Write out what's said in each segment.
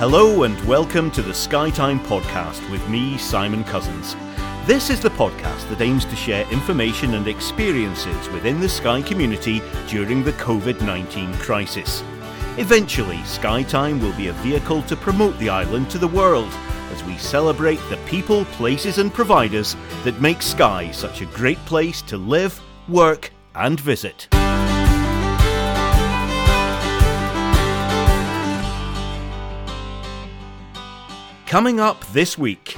Hello and welcome to the Skytime podcast with me, Simon Cousins. This is the podcast that aims to share information and experiences within the Skye community during the COVID 19 crisis. Eventually, Skytime will be a vehicle to promote the island to the world as we celebrate the people, places, and providers that make Skye such a great place to live, work, and visit. Coming up this week,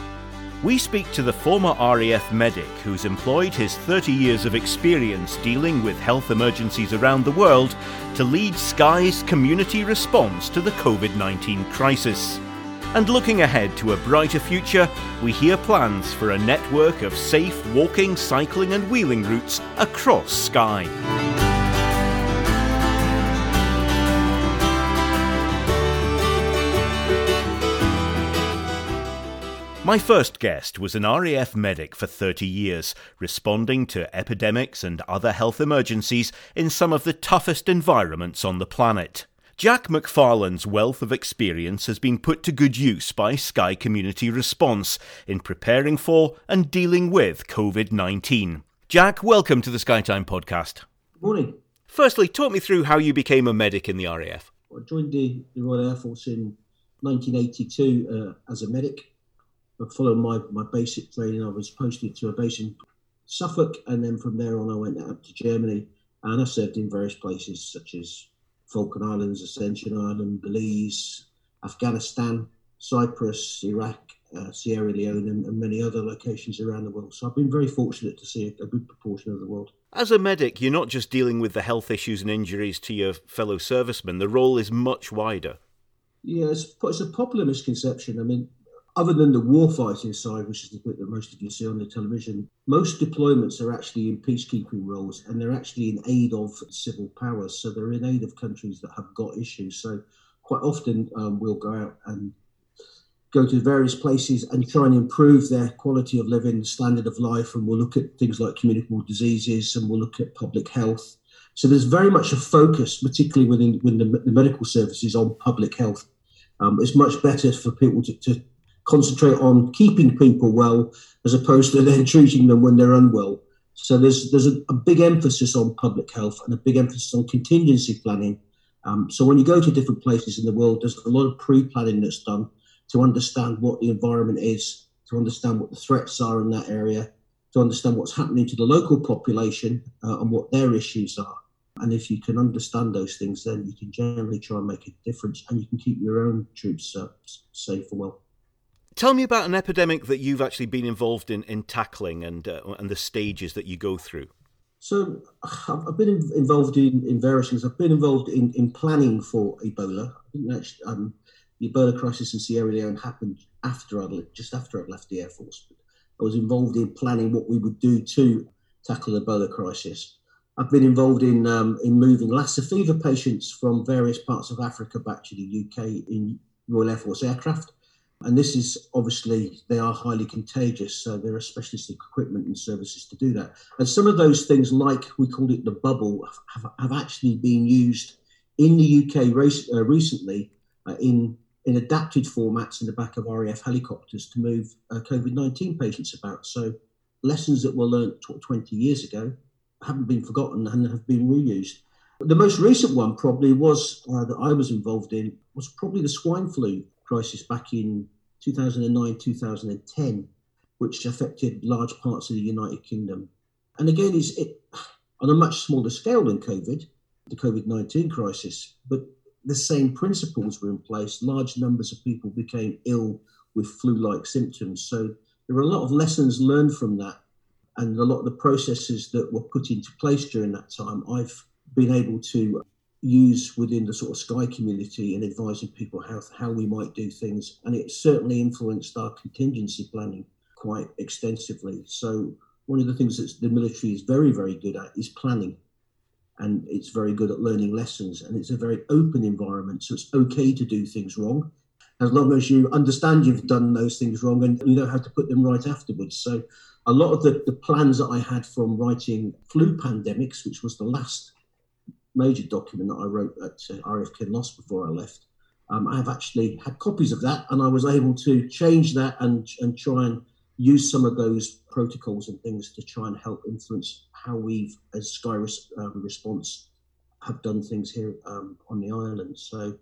we speak to the former RAF medic who's employed his 30 years of experience dealing with health emergencies around the world to lead Skye's community response to the COVID 19 crisis. And looking ahead to a brighter future, we hear plans for a network of safe walking, cycling, and wheeling routes across Skye. My first guest was an RAF medic for 30 years, responding to epidemics and other health emergencies in some of the toughest environments on the planet. Jack McFarlane's wealth of experience has been put to good use by Skye Community Response in preparing for and dealing with COVID 19. Jack, welcome to the Skytime podcast. Good Morning. Firstly, talk me through how you became a medic in the RAF. I joined the, the Royal Air Force in 1982 uh, as a medic following my, my basic training, I was posted to a base in Suffolk, and then from there on, I went up to Germany, and I served in various places such as Falkland Islands, Ascension Island, Belize, Afghanistan, Cyprus, Iraq, uh, Sierra Leone, and, and, many other locations around the world. So I've been very fortunate to see a, a good proportion of the world. As a medic, you're not just dealing with the health issues and injuries to your fellow servicemen. The role is much wider. Yeah, it's, it's a popular misconception. I mean, other than the warfighting side, which is the bit that most of you see on the television, most deployments are actually in peacekeeping roles and they're actually in aid of civil powers. So they're in aid of countries that have got issues. So quite often um, we'll go out and go to various places and try and improve their quality of living, standard of life, and we'll look at things like communicable diseases and we'll look at public health. So there's very much a focus, particularly within, within the, the medical services, on public health. Um, it's much better for people to, to concentrate on keeping people well as opposed to then treating them when they're unwell. So there's there's a, a big emphasis on public health and a big emphasis on contingency planning. Um, so when you go to different places in the world, there's a lot of pre-planning that's done to understand what the environment is, to understand what the threats are in that area, to understand what's happening to the local population uh, and what their issues are. And if you can understand those things, then you can generally try and make a difference, and you can keep your own troops uh, safe and well. Tell me about an epidemic that you've actually been involved in in tackling and uh, and the stages that you go through. So I've been involved in, in various things. I've been involved in, in planning for Ebola. Actually, um, the Ebola crisis in Sierra Leone happened after I'd just after I'd left the Air Force. I was involved in planning what we would do to tackle the Ebola crisis. I've been involved in um, in moving Lassa fever patients from various parts of Africa back to the UK in Royal Air Force aircraft. And this is obviously, they are highly contagious. So there are specialist equipment and services to do that. And some of those things, like we called it the bubble, have, have actually been used in the UK race, uh, recently uh, in, in adapted formats in the back of RAF helicopters to move uh, COVID 19 patients about. So lessons that were learnt 20 years ago haven't been forgotten and have been reused. The most recent one probably was uh, that I was involved in was probably the swine flu crisis back in 2009 2010, which affected large parts of the United Kingdom. And again, it's it, on a much smaller scale than COVID, the COVID 19 crisis, but the same principles were in place. Large numbers of people became ill with flu like symptoms. So there were a lot of lessons learned from that. And a lot of the processes that were put into place during that time, I've been able to use within the sort of Skye community and advising people how, how we might do things. And it certainly influenced our contingency planning quite extensively. So, one of the things that the military is very, very good at is planning. And it's very good at learning lessons. And it's a very open environment. So, it's okay to do things wrong as long as you understand you've done those things wrong and you know how to put them right afterwards. So, a lot of the, the plans that I had from writing flu pandemics, which was the last major document that I wrote at uh, RAF before I left, Um, I have actually had copies of that, and I was able to change that and and try and use some of those protocols and things to try and help influence how we've, as Skye um, Response, have done things here um, on the island. So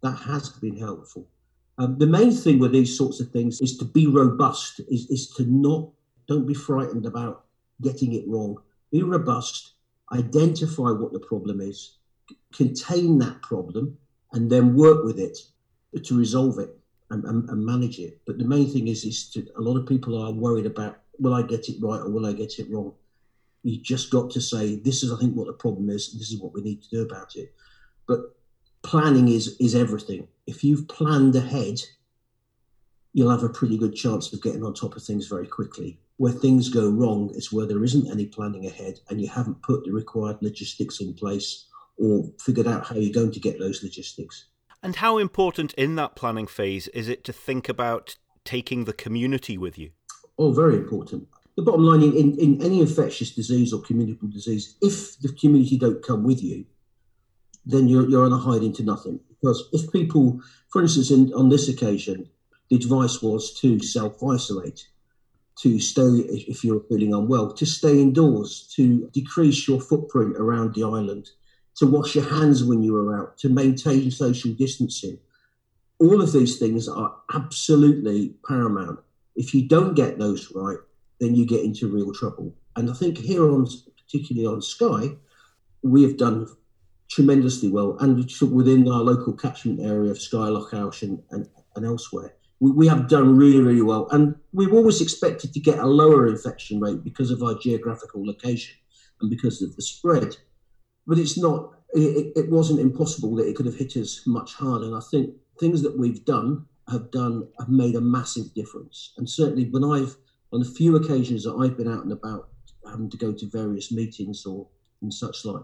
that has been helpful. Um, the main thing with these sorts of things is to be robust, is, is to not, don't be frightened about getting it wrong. Be robust, identify what the problem is, contain that problem, and then work with it to resolve it and, and, and manage it. But the main thing is, is to, a lot of people are worried about will I get it right or will I get it wrong? You just got to say, this is, I think, what the problem is, and this is what we need to do about it. But planning is is everything. If you've planned ahead, you'll have a pretty good chance of getting on top of things very quickly. Where things go wrong is where there isn't any planning ahead and you haven't put the required logistics in place or figured out how you're going to get those logistics. And how important in that planning phase is it to think about taking the community with you? Oh, very important. The bottom line in, in, in any infectious disease or communicable disease, if the community don't come with you, then you're, you're on a hide into nothing. Because if people, for instance, in, on this occasion, the advice was to self isolate, to stay, if you're feeling unwell, to stay indoors, to decrease your footprint around the island, to wash your hands when you are out, to maintain social distancing. All of these things are absolutely paramount. If you don't get those right, then you get into real trouble. And I think here on, particularly on Skye, we have done tremendously well, and within our local catchment area of Skye Lough and, and, and elsewhere, we, we, have done really, really well. And we've always expected to get a lower infection rate because of our geographical location and because of the spread but it's not. It, it wasn't impossible that it could have hit us much harder. And I think things that we've done have done have made a massive difference. And certainly, when I've on a few occasions that I've been out and about, having to go to various meetings or and such like,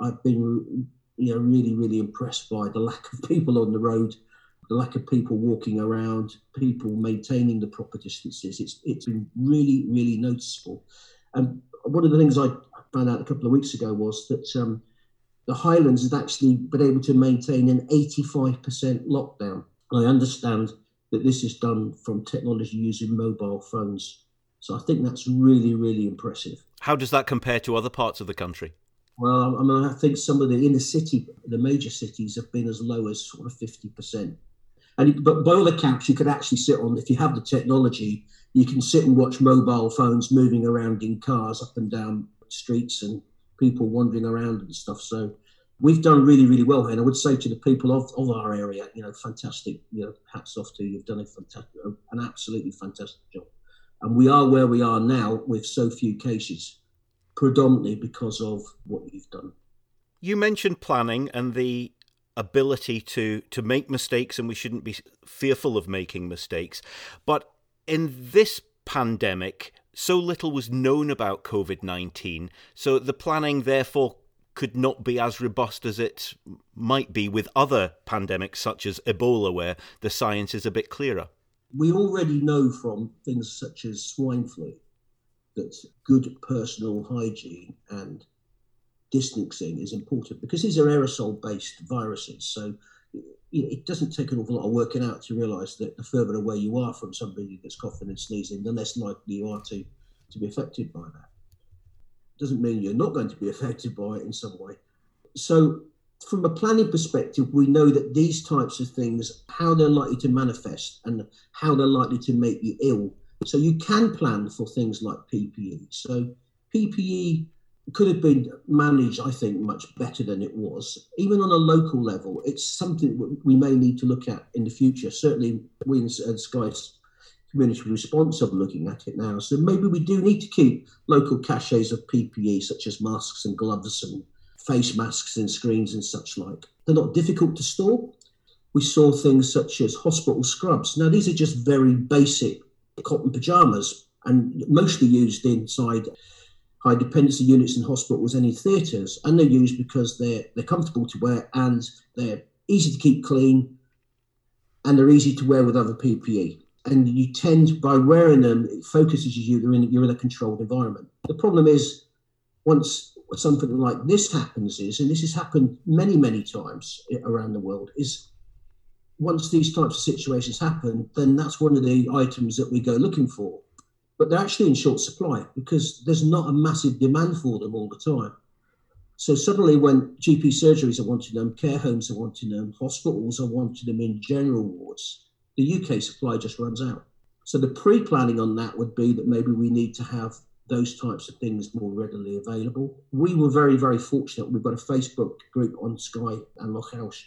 I've been you know really really impressed by the lack of people on the road, the lack of people walking around, people maintaining the proper distances. It's it's been really really noticeable. And one of the things I found out a couple of weeks ago was that um, the Highlands had actually been able to maintain an 85% lockdown. And I understand that this is done from technology using mobile phones. So I think that's really, really impressive. How does that compare to other parts of the country? Well, I mean, I think some of the inner city, the major cities, have been as low as sort of 50%. And but by all accounts, you could actually sit on if you have the technology, you can sit and watch mobile phones moving around in cars up and down streets and people wandering around and stuff. So we've done really, really well here. And I would say to the people of, of our area, you know, fantastic, you know, hats off to you. You've done a fantastic, an absolutely fantastic job. And we are where we are now with so few cases, predominantly because of what you've done. You mentioned planning and the ability to to make mistakes and we shouldn't be fearful of making mistakes but in this pandemic so little was known about COVID 19, so the planning, therefore, could not be as robust as it might be with other pandemics such as Ebola, where the science is a bit clearer. We already know from things such as swine flu that good personal hygiene and distancing is important because these are aerosol based viruses. So it doesn't take an awful lot of working out to realise that the further away you are from somebody that's coughing and sneezing, the less likely you are to, to be affected by that. Doesn't mean you're not going to be affected by it in some way. So, from a planning perspective, we know that these types of things, how they're likely to manifest and how they're likely to make you ill. So, you can plan for things like PPE. So, PPE could have been managed, I think, much better than it was. Even on a local level, it's something we may need to look at in the future. Certainly, we in Skye's community response are looking at it now. So maybe we do need to keep local caches of PPE, such as masks and gloves and face masks and screens and such like. They're not difficult to store. We saw things such as hospital scrubs. Now, these are just very basic cotton pajamas and mostly used inside high dependency units in hospitals and in theatres, and they're used because they're they're comfortable to wear and they're easy to keep clean, and they're easy to wear with other PPE. And you tend by wearing them, it focuses you. You're in you're in a controlled environment. The problem is once something like this happens is, and this has happened many many times around the world, is once these types of situations happen, then that's one of the items that we go looking for. But they're actually in short supply because there's not a massive demand for them all the time. So suddenly, when GP surgeries are wanting them, care homes are wanting them, hospitals are wanting them in general wards, the UK supply just runs out. So the pre-planning on that would be that maybe we need to have those types of things more readily available. We were very, very fortunate. We've got a Facebook group on Skye and Lochalsh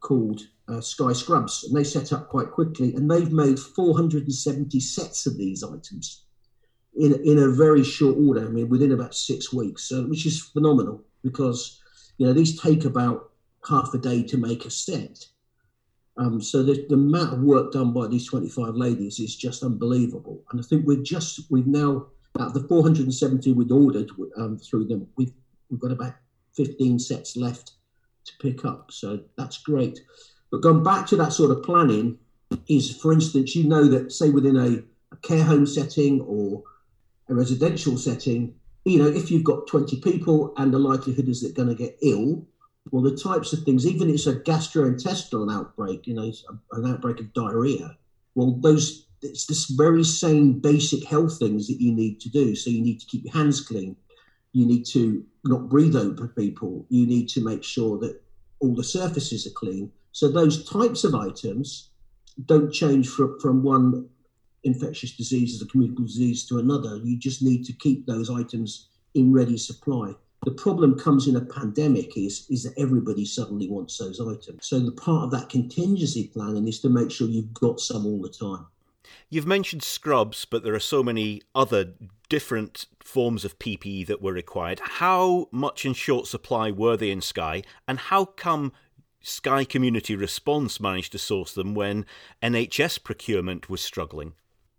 called uh, Skye Scrubs, and they set up quite quickly, and they've made 470 sets of these items in in a very short order. I mean, within about six weeks, so, which is phenomenal because you know these take about half a day to make a set. Um, so the, the amount of work done by these 25 ladies is just unbelievable. And I think we're just we've now out of the 470 we'd ordered um, through them, we've we've got about 15 sets left to pick up. So that's great. But going back to that sort of planning is, for instance, you know that say within a, a care home setting or a residential setting, you know, if you've got 20 people and the likelihood is they're going to get ill, well, the types of things, even if it's a gastrointestinal outbreak, you know, an outbreak of diarrhea, well, those, it's this very same basic health things that you need to do. So you need to keep your hands clean. You need to not breathe over people. You need to make sure that all the surfaces are clean. So those types of items don't change from, from one infectious disease as a communicable disease to another. You just need to keep those items in ready supply. The problem comes in a pandemic is, is that everybody suddenly wants those items. So the part of that contingency planning is to make sure you've got some all the time. You've mentioned scrubs, but there are so many other different forms of PPE that were required. How much in short supply were they in Skye, and how come Skye Community Response managed to source them when NHS procurement was struggling?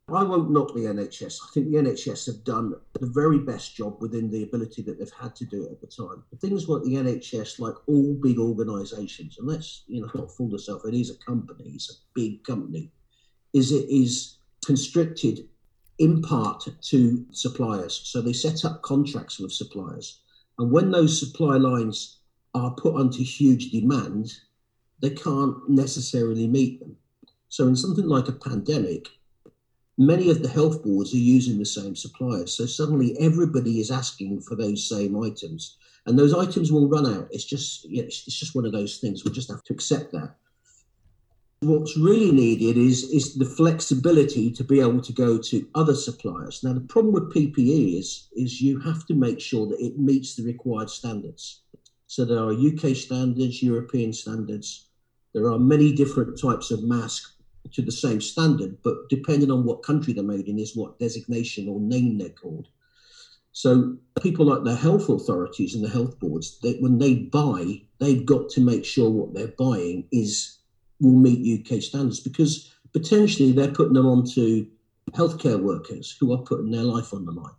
I won't knock the NHS. I think the NHS have done the very best job within the ability that they've had to do it at the time. The things like the NHS, like all big organisations, and let's you know not fool ourselves, it is a company, it's a big company, is it is constricted in part to suppliers. So they set up contracts with suppliers, and when those supply lines are put onto huge demand, they can't necessarily meet them. So in something like a pandemic many of the health boards are using the same suppliers. So suddenly everybody is asking for those same items. And those items will run out. It's just it's just one of those things. We just have to accept that. What's really needed is is the flexibility to be able to go to other suppliers. Now the problem with PPE is is you have to make sure that it meets the required standards. So there are UK standards, European standards. There are many different types of mask to the same standard, but depending on what country they're made in, is what designation or name they're called. So people like the health authorities and the health boards, they, when they buy, they've got to make sure what they're buying is will meet UK standards because potentially they're putting them onto healthcare workers who are putting their life on the line.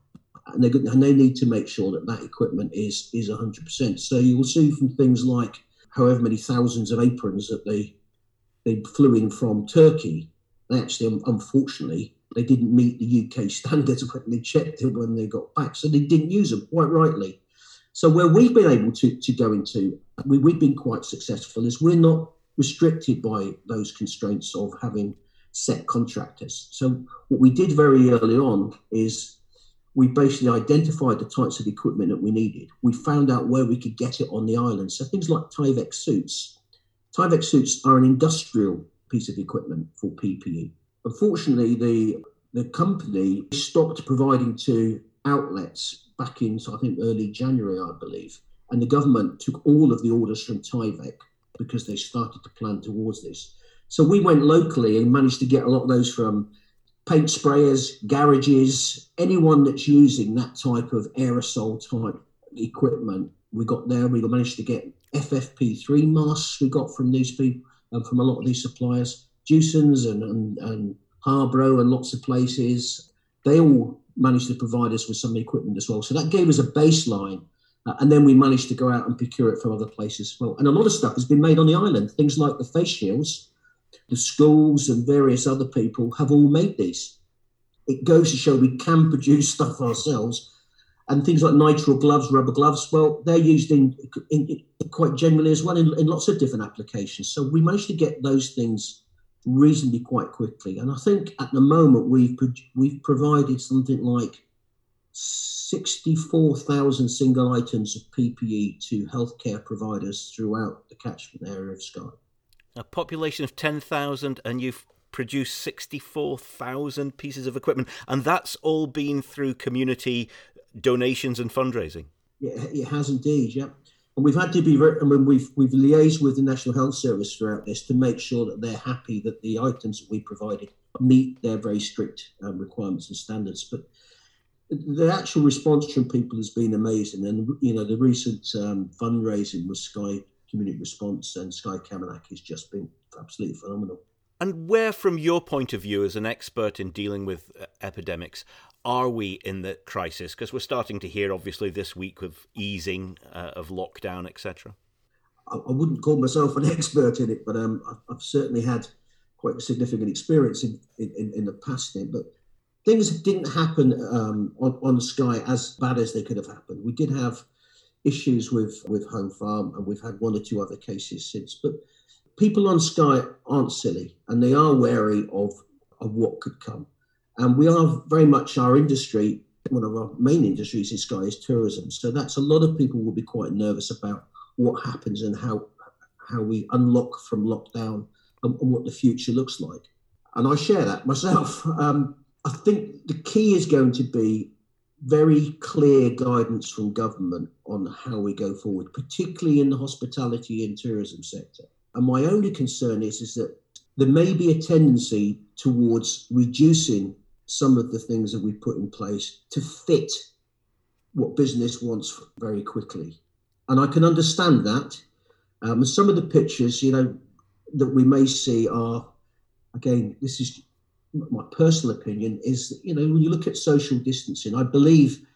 And they, and they need to make sure that that equipment is is 100%. So you will see from things like however many thousands of aprons that they they flew in from Turkey. They actually, unfortunately, they didn't meet the UK standards when they checked it when they got back, so they didn't use them quite rightly. So where we've been able to, to go into, we, we've been quite successful, is we're not restricted by those constraints of having set contractors. So what we did very early on is we basically identified the types of equipment that we needed. We found out where we could get it on the island. So things like Tyvek suits, Tyvek suits are an industrial piece of equipment for PPE. Unfortunately, the the company stopped providing to outlets back in, so I think early January, I believe, and the government took all of the orders from Tyvek because they started to plan towards this. So we went locally and managed to get a lot of those from paint sprayers, garages, anyone that's using that type of aerosol type equipment. We got there. We managed to get FFP3 masks we got from these people and from a lot of these suppliers, Jewson's and, and, and and lots of places. They all managed to provide us with some equipment as well. So that gave us a baseline. Uh, and then we managed to go out and procure it from other places as well. And a lot of stuff has been made on the island. Things like the face shields, the schools and various other people have all made these. It goes to show we can produce stuff ourselves and things like nitrile gloves, rubber gloves, well, they're used in, in, in quite generally as well in, in, lots of different applications. So we managed to get those things reasonably quite quickly. And I think at the moment we've we've provided something like 64,000 single items of PPE to healthcare providers throughout the catchment area of Skye. A population of 10,000, and you've produced 64,000 pieces of equipment, and that's all been through community donations and fundraising. Yeah, it has indeed. Yeah, and we've had to be. I mean, we've we've liaised with the National Health Service throughout this to make sure that they're happy that the items that we provided meet their very strict um, requirements and standards. But the actual response from people has been amazing, and you know the recent um, fundraising with Skye Community Response and Skye Camanachd has just been absolutely phenomenal. And where, from your point of view as an expert in dealing with uh, epidemics, are we in the crisis? Because we're starting to hear, obviously, this week of easing uh, of lockdown, etc. I, I, wouldn't call myself an expert in it, but um, I've, I've, certainly had quite significant experience in, in, in, the past. But things didn't happen um, on, on Skye as bad as they could have happened. We did have issues with, with Home Farm, and we've had one or two other cases since. But people on Skye aren't silly, and they are wary of, of what could come. And we are very much our industry, one of our main industries in Skye is tourism. So that's a lot of people will be quite nervous about what happens and how how we unlock from lockdown and, and what the future looks like. And I share that myself. Um, I think the key is going to be very clear guidance from government on how we go forward, particularly in the hospitality and tourism sector. And my only concern is, is that there may be a tendency towards reducing some of the things that we put in place to fit what business wants very quickly. And I can understand that. Um, some of the pictures, you know, that we may see are, again, this is my personal opinion, is, you know, when you look at social distancing, I believe,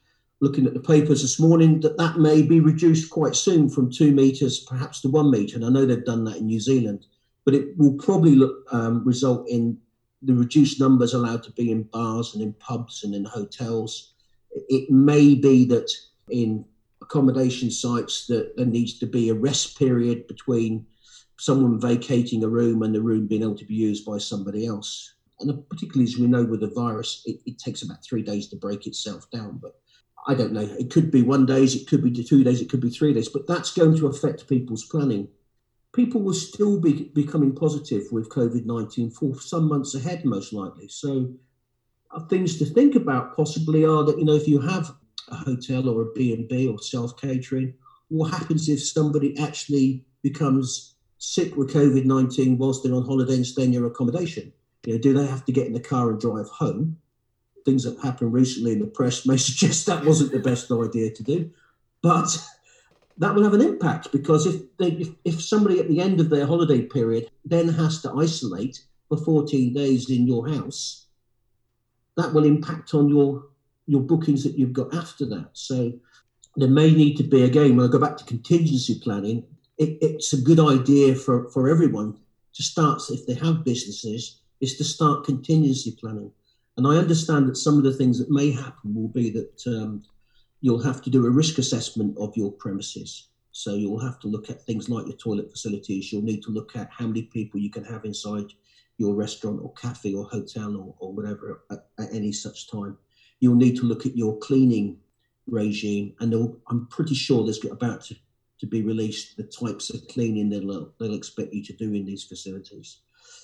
looking at the papers this morning, that that may be reduced quite soon from two metres perhaps to one metre. And I know they've done that in New Zealand, but it will probably look, um, result in the reduced numbers allowed to be in bars and in pubs and in hotels. It may be that in accommodation sites that there needs to be a rest period between someone vacating a room and the room being able to be used by somebody else. And particularly as we know with the virus, it, it takes about three days to break itself down. But I don't know. It could be one days, it could be two days, it could be three days. But that's going to affect people's planning people will still be becoming positive with COVID 19 for some months ahead, most likely. So, uh, things to think about possibly are that, you know, if you have a hotel or a B&B or self catering, what happens if somebody actually becomes sick with COVID 19 whilst they're on holiday and staying in your accommodation? You know, do they have to get in the car and drive home? Things that happened recently in the press may suggest that wasn't the best idea to do. But that will have an impact because if, they, if, if somebody at the end of their holiday period then has to isolate for 14 days in your house, that will impact on your your bookings that you've got after that. So there may need to be again when I go back to contingency planning, it, it's a good idea for, for everyone to start if they have businesses, is to start contingency planning. And I understand that some of the things that may happen will be that um, you'll have to do a risk assessment of your premises. So you'll have to look at things like your toilet facilities. You'll need to look at how many people you can have inside your restaurant or cafe or hotel or, or whatever at, at any such time. You'll need to look at your cleaning regime, and I'm pretty sure there's about to, to be released the types of cleaning they'll, they'll expect you to do in these facilities.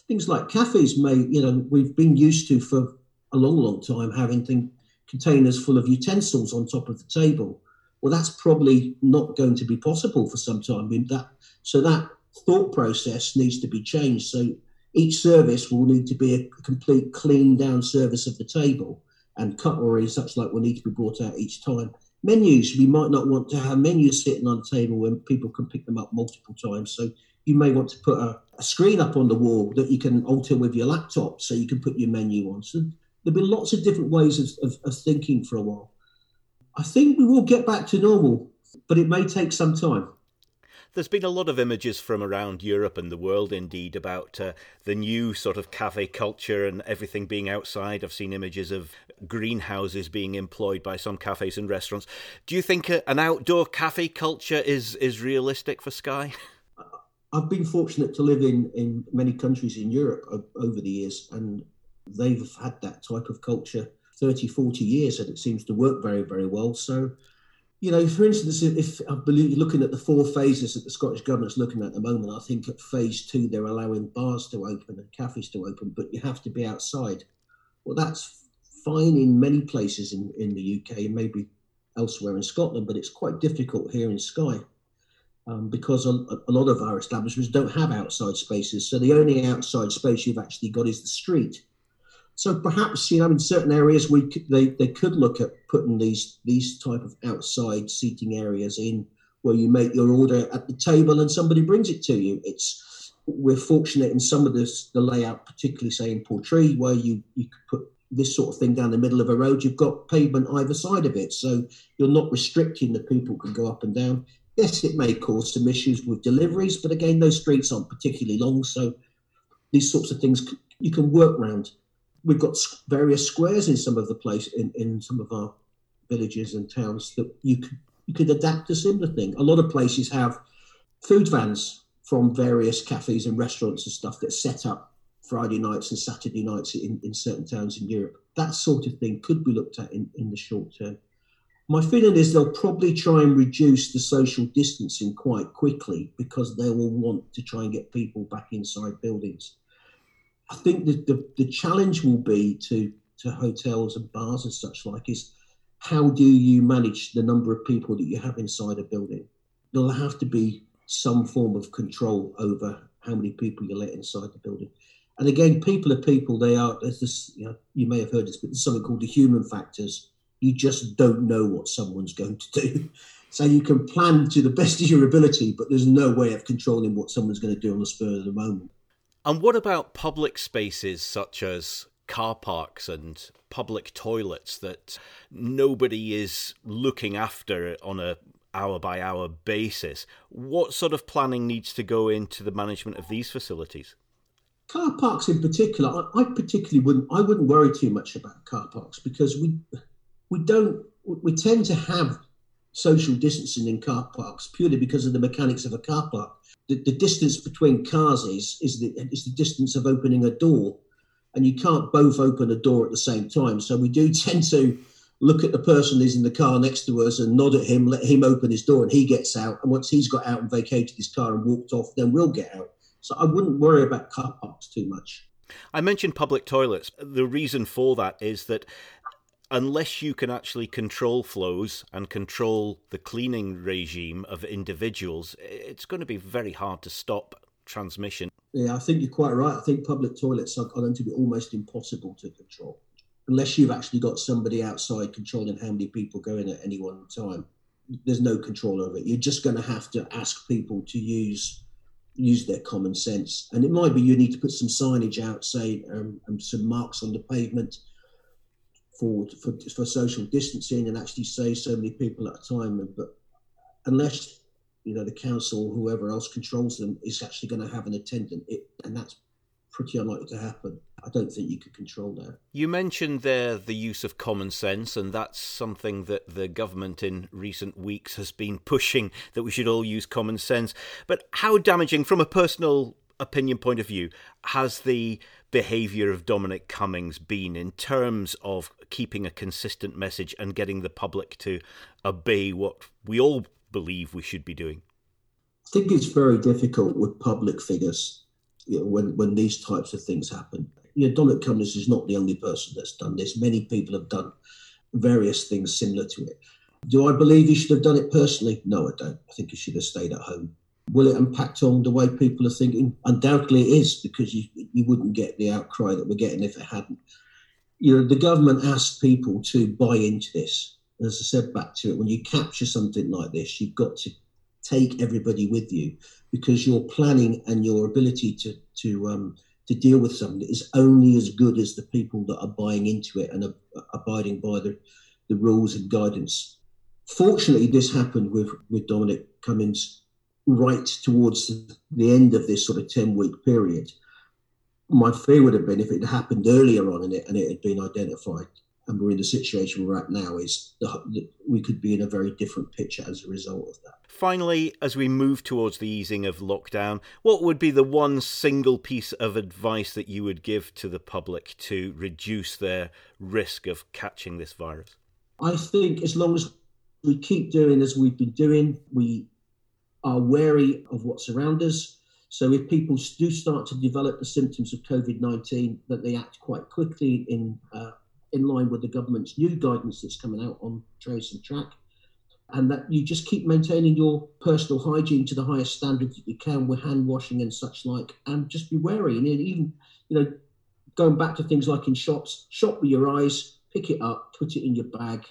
Things like cafes may, you know, we've been used to for a long, long time having things containers full of utensils on top of the table. Well, that's probably not going to be possible for some time. That so that thought process needs to be changed. So each service will need to be a complete clean down service of the table, and cutlery and such like will need to be brought out each time. Menus, we might not want to have menus sitting on the table when people can pick them up multiple times. So you may want to put a, a screen up on the wall that you can alter with your laptop so you can put your menu on. So There'll be lots of different ways of, of, of thinking for a while. I think we will get back to normal, but it may take some time. There's been a lot of images from around Europe and the world, indeed, about uh, the new sort of cafe culture and everything being outside. I've seen images of greenhouses being employed by some cafes and restaurants. Do you think uh, an outdoor cafe culture is is realistic for Skye? I've been fortunate to live in, in many countries in Europe over the years, and they've had that type of culture 30, 40 years, and it seems to work very, very well. So, you know, for instance, if I believe looking at the four phases that the Scottish government's looking at at the moment, I think at phase two they're allowing bars to open and cafes to open, but you have to be outside. Well, that's fine in many places in, in the UK and maybe elsewhere in Scotland, but it's quite difficult here in Skye um, because a, a, lot of our establishments don't have outside spaces. So the only outside space you've actually got is the street. So perhaps you know in certain areas we could, they they could look at putting these these type of outside seating areas in where you make your order at the table and somebody brings it to you. It's we're fortunate in some of this the layout, particularly say in Portree, where you you could put this sort of thing down the middle of a road. You've got pavement either side of it, so you're not restricting the people can go up and down. Yes, it may cause some issues with deliveries, but again, those streets aren't particularly long, so these sorts of things you can work around. We've got various squares in some of the place in, in some of our villages and towns that you could you could adapt a similar thing. A lot of places have food vans from various cafes and restaurants and stuff that set up Friday nights and Saturday nights in, in certain towns in Europe. That sort of thing could be looked at in, in the short term. My feeling is they'll probably try and reduce the social distancing quite quickly because they will want to try and get people back inside buildings. I think that the, the challenge will be to, to hotels and bars and such like is how do you manage the number of people that you have inside a building? There'll have to be some form of control over how many people you let inside the building. And again, people are people. They are. There's this. You know, you may have heard this, but there's something called the human factors you just don't know what someone's going to do. So you can plan to the best of your ability, but there's no way of controlling what someone's going to do on the spur of the moment. And what about public spaces such as car parks and public toilets that nobody is looking after on a hour by hour basis? What sort of planning needs to go into the management of these facilities? Car parks in particular, I, particularly wouldn't I wouldn't worry too much about car parks because we we don't we tend to have social distancing in car parks purely because of the mechanics of a car park. The, the distance between cars is is the is the distance of opening a door, and you can't both open a door at the same time. So we do tend to look at the person who's in the car next to us and nod at him, let him open his door, and he gets out. And once he's got out and vacated his car and walked off, then we'll get out. So I wouldn't worry about car parks too much. I mentioned public toilets. The reason for that is that unless you can actually control flows and control the cleaning regime of individuals, it's going to be very hard to stop transmission. Yeah, I think you're quite right. I think public toilets are going to be almost impossible to control unless you've actually got somebody outside controlling how many people go in at any one time. There's no control over it. You're just going to have to ask people to use use their common sense, and it might be you need to put some signage out, say, um, some marks on the pavement for, for for social distancing and actually say so many people at a time. But unless you know the council, or whoever else controls them, is actually going to have an attendant, it, and that's pretty unlikely to happen. I don't think you could control that. You mentioned there the use of common sense, and that's something that the government in recent weeks has been pushing that we should all use common sense. But how damaging, from a personal opinion point of view, has the behaviour of Dominic Cummings been in terms of keeping a consistent message and getting the public to obey what we all believe we should be doing? I think it's very difficult with public figures you know, when, when these types of things happen. You know, Dominic Cummings is not the only person that's done this. Many people have done various things similar to it. Do I believe he should have done it personally? No, I don't. I think he should have stayed at home. Will it impact on the way people are thinking? Undoubtedly, it is because you you wouldn't get the outcry that we're getting if it hadn't. You know, the government asked people to buy into this. As I said back to it, when you capture something like this, you've got to take everybody with you because your planning and your ability to to um, to deal with something is only as good as the people that are buying into it and abiding by the, the rules and guidance. Fortunately, this happened with, with Dominic Cummings right towards the end of this sort of 10 week period. My fear would have been if it had happened earlier on in it and it had been identified and we're in the situation we're at now is that we could be in a very different picture as a result of that. Finally, as we move towards the easing of lockdown, what would be the one single piece of advice that you would give to the public to reduce their risk of catching this virus? I think as long as we keep doing as we've been doing, we are wary of what's around us. So if people do start to develop the symptoms of COVID 19, that they act quite quickly in, uh, in line with the government's new guidance that's coming out on trace and track. And that you just keep maintaining your personal hygiene to the highest standard that you can with hand washing and such like, and just be wary. And even, you know, going back to things like in shops, shop with your eyes, pick it up, put it in your bag.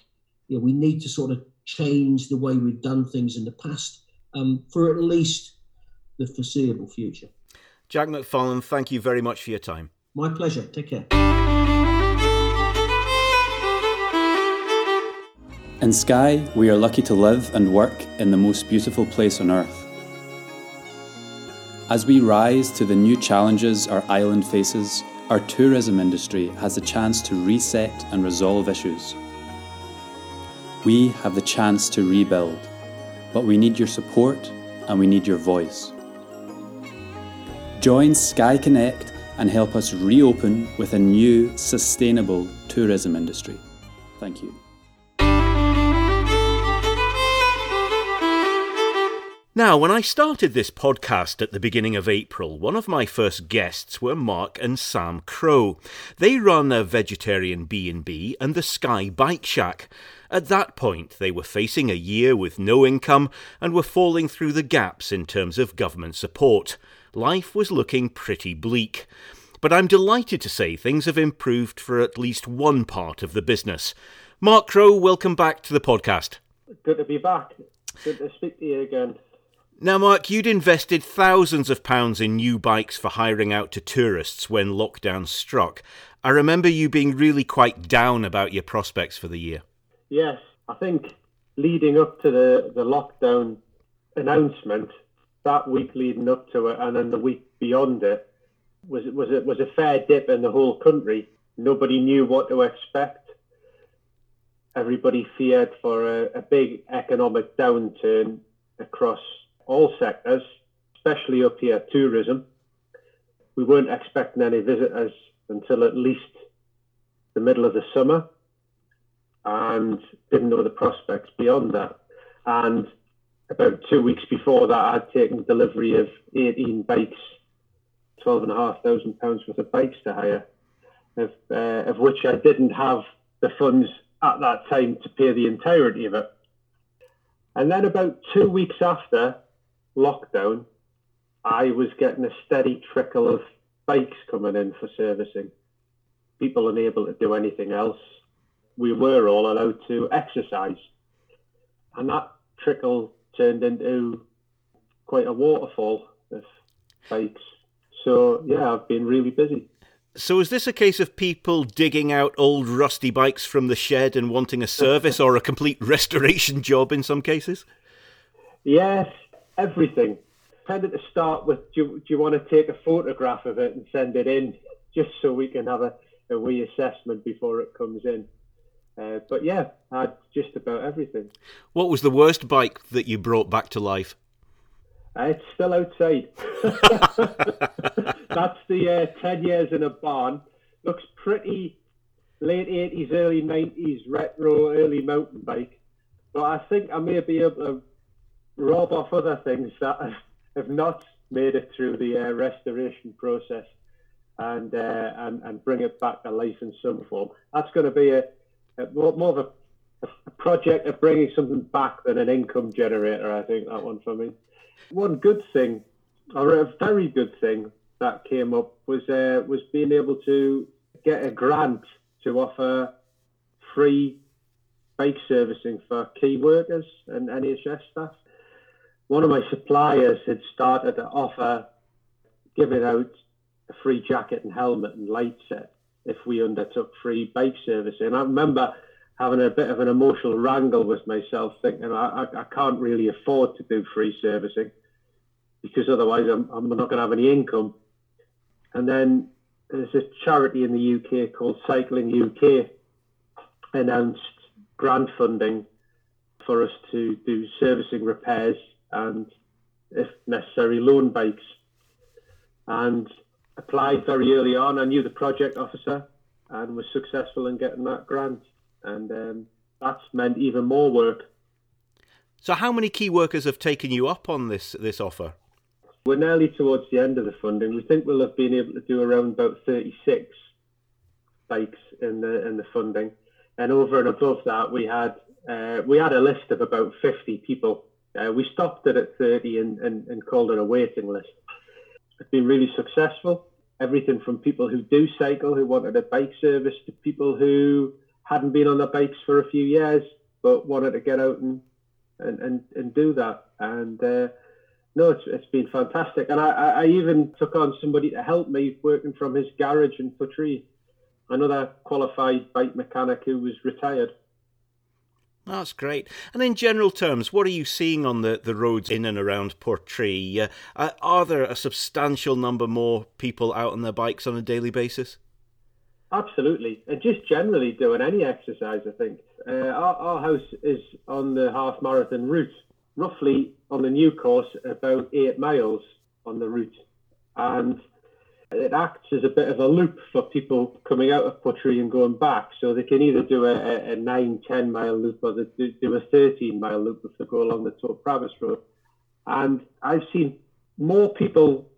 You know, we need to sort of change the way we've done things in the past um, for at least the foreseeable future. Jack McFarlane, thank you very much for your time. My pleasure. Take care. In Skye, we are lucky to live and work in the most beautiful place on earth. As we rise to the new challenges our island faces, our tourism industry has the chance to reset and resolve issues. We have the chance to rebuild but we need your support and we need your voice. Join Skye Connect and help us reopen with a new, sustainable tourism industry. Thank you. Now, when I started this podcast at the beginning of April, one of my first guests were Mark and Sam Crow. They run a vegetarian B&B and the Skye Bike Shack. At that point, they were facing a year with no income and were falling through the gaps in terms of government support. Life was looking pretty bleak. But I'm delighted to say things have improved for at least one part of the business. Mark Crow, welcome back to the podcast. Good to be back. Good to speak to you again. Now, Mark, you'd invested thousands of pounds in new bikes for hiring out to tourists when lockdown struck. I remember you being really quite down about your prospects for the year. Yes, I think leading up to the, the lockdown announcement, that week leading up to it, and then the week beyond it, was was it was a fair dip in the whole country. Nobody knew what to expect. Everybody feared for a, a big economic downturn across all sectors, especially up here, tourism. We weren't expecting any visitors until at least the middle of the summer and didn't know the prospects beyond that. And about two weeks before that, I'd taken delivery of 18 bikes, twelve and a half thousand pounds worth of bikes to hire, of, uh, of which I didn't have the funds at that time to pay the entirety of it. And then about two weeks after lockdown, I was getting a steady trickle of bikes coming in for servicing. People unable to do anything else we were all allowed to exercise. And that trickle turned into quite a waterfall of bikes. So, yeah, I've been really busy. So, is this a case of people digging out old rusty bikes from the shed and wanting a service or a complete restoration job in some cases? Yes, everything. Tended to start with do you, do you want to take a photograph of it and send it in just so we can have a, a assessment before it comes in? Uh, but yeah, I had just about everything. What was the worst bike that you brought back to life? Uh, it's still outside. That's the uh, 10 years in a barn. Looks pretty late 80s, early 90s retro, early mountain bike. But I think I may be able to rob off other things that have not made it through the uh, restoration process and, uh, and and bring it back to life in some form. That's going to be a more, more of a, a project of bringing something back than an income generator. I think that one for me. One good thing, or a very good thing that came up was uh, was being able to get a grant to offer free bike servicing for key workers and NHS staff. One of my suppliers had started to offer giving out a free jacket and helmet and light set if we undertook free bike servicing. I remember having a bit of an emotional wrangle with myself, thinking I, I, I can't really afford to do free servicing. because otherwise I'm, I'm not going to have any income. And then there's a charity in the UK called Cycling UK announced grant funding for us to do servicing repairs and, if necessary, loan bikes. And applied very early on. I knew the project officer and was successful in getting that grant. And um, that's meant even more work. So, how many key workers have taken you up on this this offer? We're nearly towards the end of the funding. We think we'll have been able to do around about 36 bikes in the in the funding, and over and above that, we had uh, we had a list of about 50 people. Uh, we stopped it at 30 and, and, and called it a waiting list. It's been really successful. Everything from people who do cycle, who wanted a bike service, to people who hadn't been on their bikes for a few years but wanted to get out and and, and, and do that. And uh, no, it's, it's been fantastic. And I, I even took on somebody to help me working from his garage in Portree, another qualified bike mechanic who was retired. That's great. And in general terms, what are you seeing on the, the roads in and around Portree? Uh, are there a substantial number more people out on their bikes on a daily basis? Absolutely. And just generally doing any exercise, I think. Uh, our, our house is on the half marathon route roughly on the new course about eight miles on the route. And it acts as a bit of a loop for people coming out of Portree and going back. So they can either do a, a 9, 10 mile loop or they do a 13 mile loop if they go along the Tor Pravas Road. And I've seen more people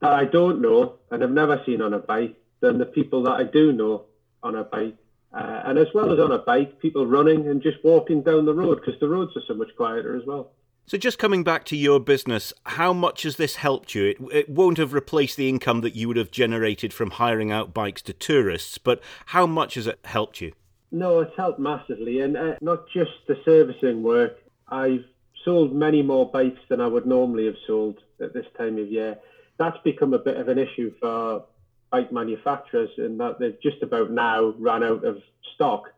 that I don't know and have never seen on a bike than the people that I do know on a bike. Uh, and as well as on a bike, people running and just walking down the road because the roads are so much quieter as well. So, just coming back to your business, how much has this helped you? It, it, won't have replaced the income that you would have generated from hiring out bikes to tourists, but how much has it helped you? No, it's helped massively, and uh, not just the servicing work. I've sold many more bikes than I would normally have sold at this time of year. That's become a bit of an issue for bike manufacturers in that they've just about now run out of stock.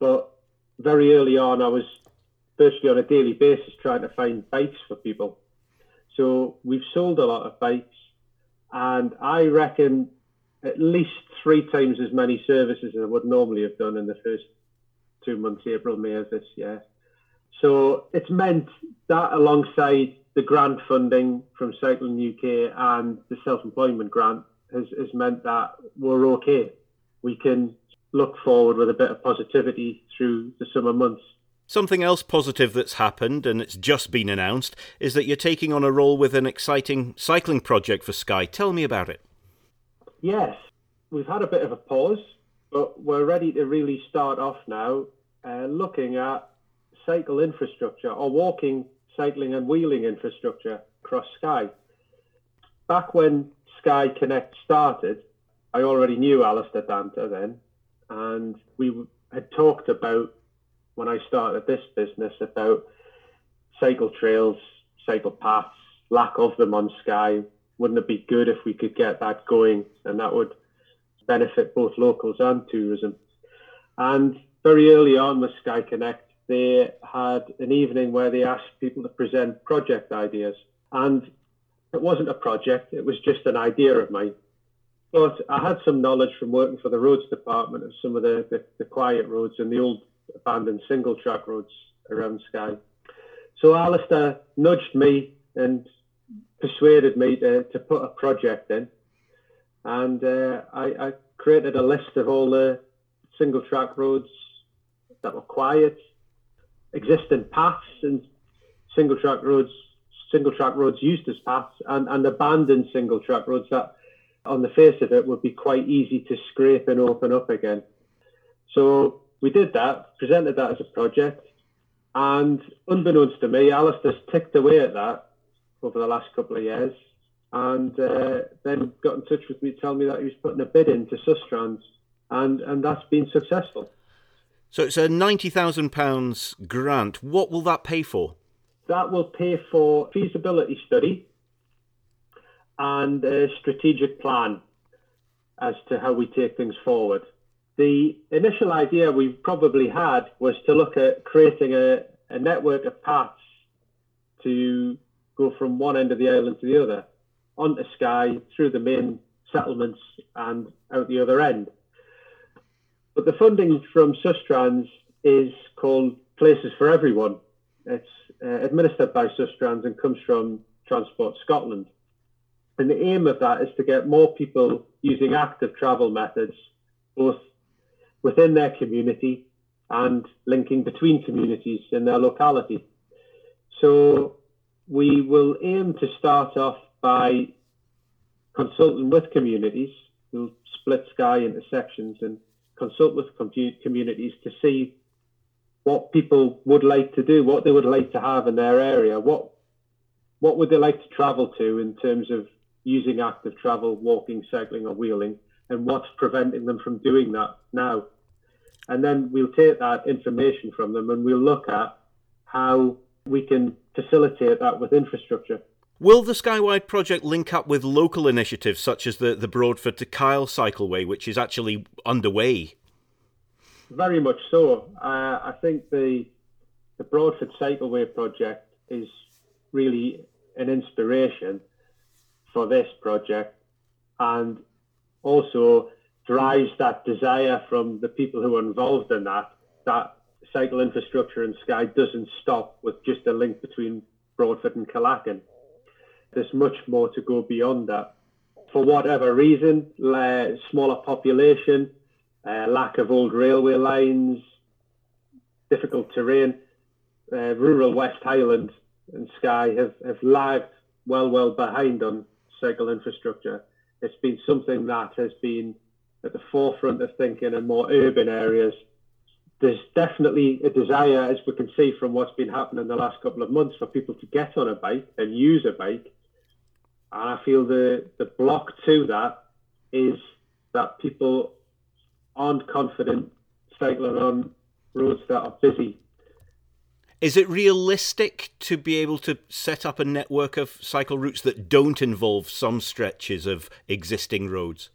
But very early on, I was virtually on a daily basis trying to find bikes for people. So we've sold a lot of bikes, and I reckon at least three times as many services as I would normally have done in the first two months, April, May of this year. So it's meant that alongside the grant funding from Cycling UK and the self-employment grant, has, has meant that we're okay. We can look forward with a bit of positivity through the summer months. Something else positive that's happened, and it's just been announced, is that you're taking on a role with an exciting cycling project for Skye. Tell me about it. Yes, we've had a bit of a pause, but we're ready to really start off now, uh, looking at cycle infrastructure or walking, cycling, and wheeling infrastructure across Skye. Back when Skye Connect started, I already knew Alistair Danta then, and we had talked about when I started this business about cycle trails, cycle paths, lack of them on Skye. Wouldn't it be good if we could get that going, and that would benefit both locals and tourism? And very early on with Skye Connect, they had an evening where they asked people to present project ideas. And it wasn't a project, it was just an idea of mine. But I had some knowledge from working for the roads department of some of the, the, the quiet roads and the old abandoned single track roads around Skye. So Alistair nudged me and persuaded me to, to put a project in. And uh, I, I created a list of all the single track roads that were quiet, existing paths and single track roads single track roads used as paths and, and abandoned single track roads that on the face of it would be quite easy to scrape and open up again. So we did that, presented that as a project, and unbeknownst to me, Alistair's ticked away at that over the last couple of years, and uh, then got in touch with me to tell me that he was putting a bid into Sustrans, and and that's been successful. So it's a ninety thousand pounds grant. What will that pay for? That will pay for feasibility study and a strategic plan as to how we take things forward. The initial idea we probably had was to look at creating a, a network of paths to go from one end of the island to the other, onto Skye, through the main settlements, and out the other end. But the funding from Sustrans is called Places for Everyone. It's uh, administered by Sustrans and comes from Transport Scotland. And the aim of that is to get more people using active travel methods, both within their community and linking between communities in their locality. So we will aim to start off by consulting with communities. We'll split Skye into sections and consult with communities to see what people would like to do, what they would like to have in their area, what what would they like to travel to in terms of using active travel, walking, cycling, or wheeling, and what's preventing them from doing that now. And then we'll take that information from them and we'll look at how we can facilitate that with infrastructure. Will the Skywide project link up with local initiatives such as the, the Broadford to Kyle Cycleway, which is actually underway? Very much so. Uh, I think the the Broadford Cycleway project is really an inspiration for this project and also drives that desire from the people who are involved in that that cycle infrastructure in Skye doesn't stop with just a link between Broadford and Kyleakin. There's much more to go beyond that. For whatever reason, uh, smaller population, uh, lack of old railway lines, difficult terrain, uh, rural West Highland and Skye have, have lagged well, well behind on cycle infrastructure. It's been something that has been at the forefront of thinking in more urban areas. There's definitely a desire, as we can see from what's been happening in the last couple of months, for people to get on a bike and use a bike. And I feel the, the block to that is that people aren't confident cycling on roads that are busy is it realistic to be able to set up a network of cycle routes that don't involve some stretches of existing roads?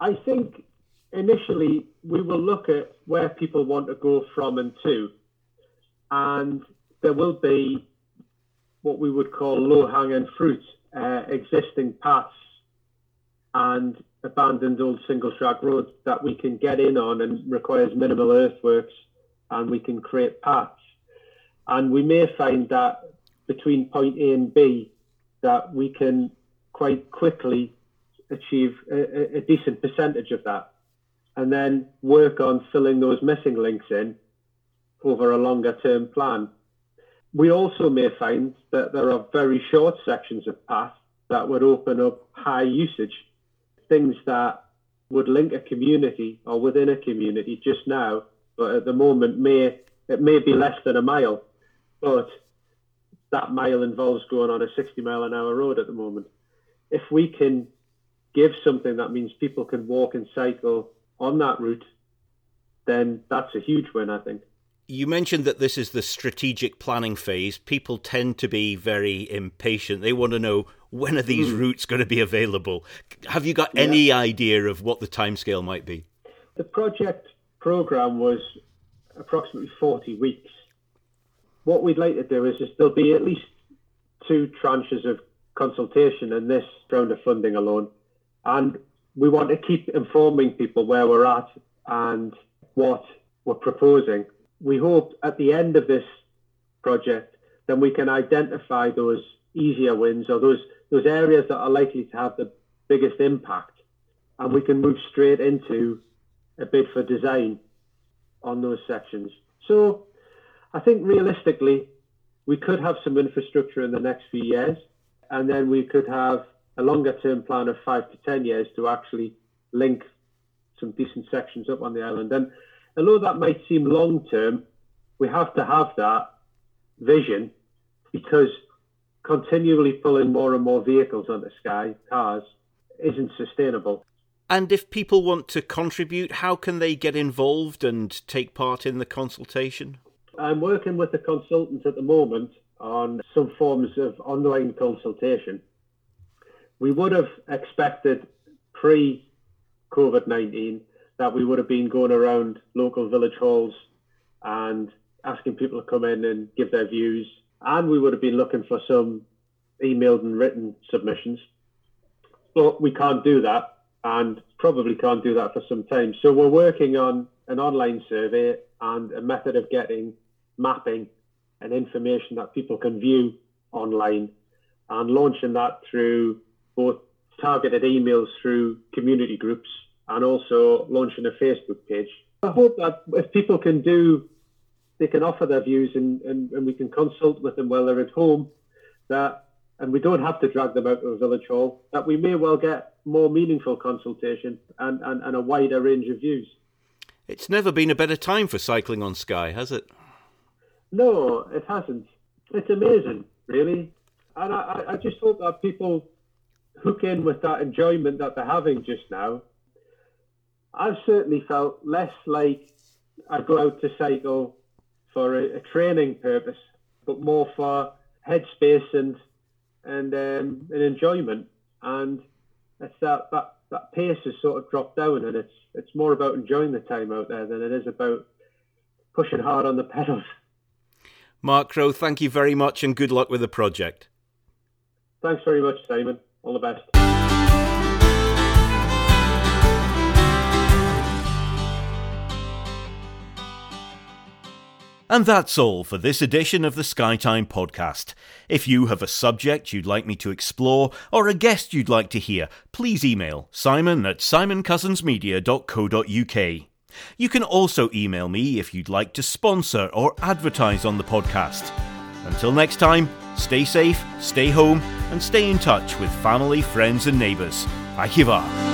I think initially we will look at where people want to go from and to, and there will be what we would call low hanging fruit, uh, existing paths and abandoned old single track roads that we can get in on and requires minimal earthworks and we can create paths. And we may find that between point A and B, that we can quite quickly achieve a, a decent percentage of that. And then work on filling those missing links in over a longer term plan. We also may find that there are very short sections of path that would open up high usage, things that would link a community or within a community just now, but at the moment may it may be less than a mile but that mile involves going on a 60 mile an hour road at the moment. If we can give something that means people can walk and cycle on that route, then that's a huge win, I think. You mentioned that this is the strategic planning phase. People tend to be very impatient. They want to know when are these mm. routes going to be available? Have you got yeah. any idea of what the timescale might be? The project program was approximately 40 weeks what we'd like to do is, is there'll be at least two tranches of consultation in this round of funding alone. And we want to keep informing people where we're at and what we're proposing. We hope at the end of this project, then we can identify those easier wins or those, those areas that are likely to have the biggest impact. And we can move straight into a bid for design on those sections. So I think realistically, we could have some infrastructure in the next few years, and then we could have a longer term plan of five to 10 years to actually link some decent sections up on the island. And although that might seem long term, we have to have that vision because continually pulling more and more vehicles onto Skye, cars, isn't sustainable. And if people want to contribute, how can they get involved and take part in the consultation? I'm working with a consultant at the moment on some forms of online consultation. We would have expected pre COVID 19 that we would have been going around local village halls and asking people to come in and give their views. And we would have been looking for some emailed and written submissions. But we can't do that and probably can't do that for some time. So we're working on an online survey and a method of getting mapping and information that people can view online and launching that through both targeted emails through community groups and also launching a Facebook page. I hope that if people can do, they can offer their views and, and, and we can consult with them while they're at home, that and we don't have to drag them out of a village hall, that we may well get more meaningful consultation and, and, and a wider range of views. It's never been a better time for cycling on Skye, has it? No, it hasn't. It's amazing, really. And I, I just hope that people hook in with that enjoyment that they're having just now. I've certainly felt less like I go out to cycle for a, a training purpose, but more for headspace and and um, an enjoyment. And it's that, that that pace has sort of dropped down, and it's it's more about enjoying the time out there than it is about pushing hard on the pedals. Mark Crow, thank you very much, and good luck with the project. Thanks very much, Simon. All the best. And that's all for this edition of the Skytime podcast. If you have a subject you'd like me to explore or a guest you'd like to hear, please email simon at simoncousinsmedia.co.uk. You can also email me if you'd like to sponsor or advertise on the podcast. Until next time, stay safe, stay home, and stay in touch with family, friends, and neighbours. Akiva.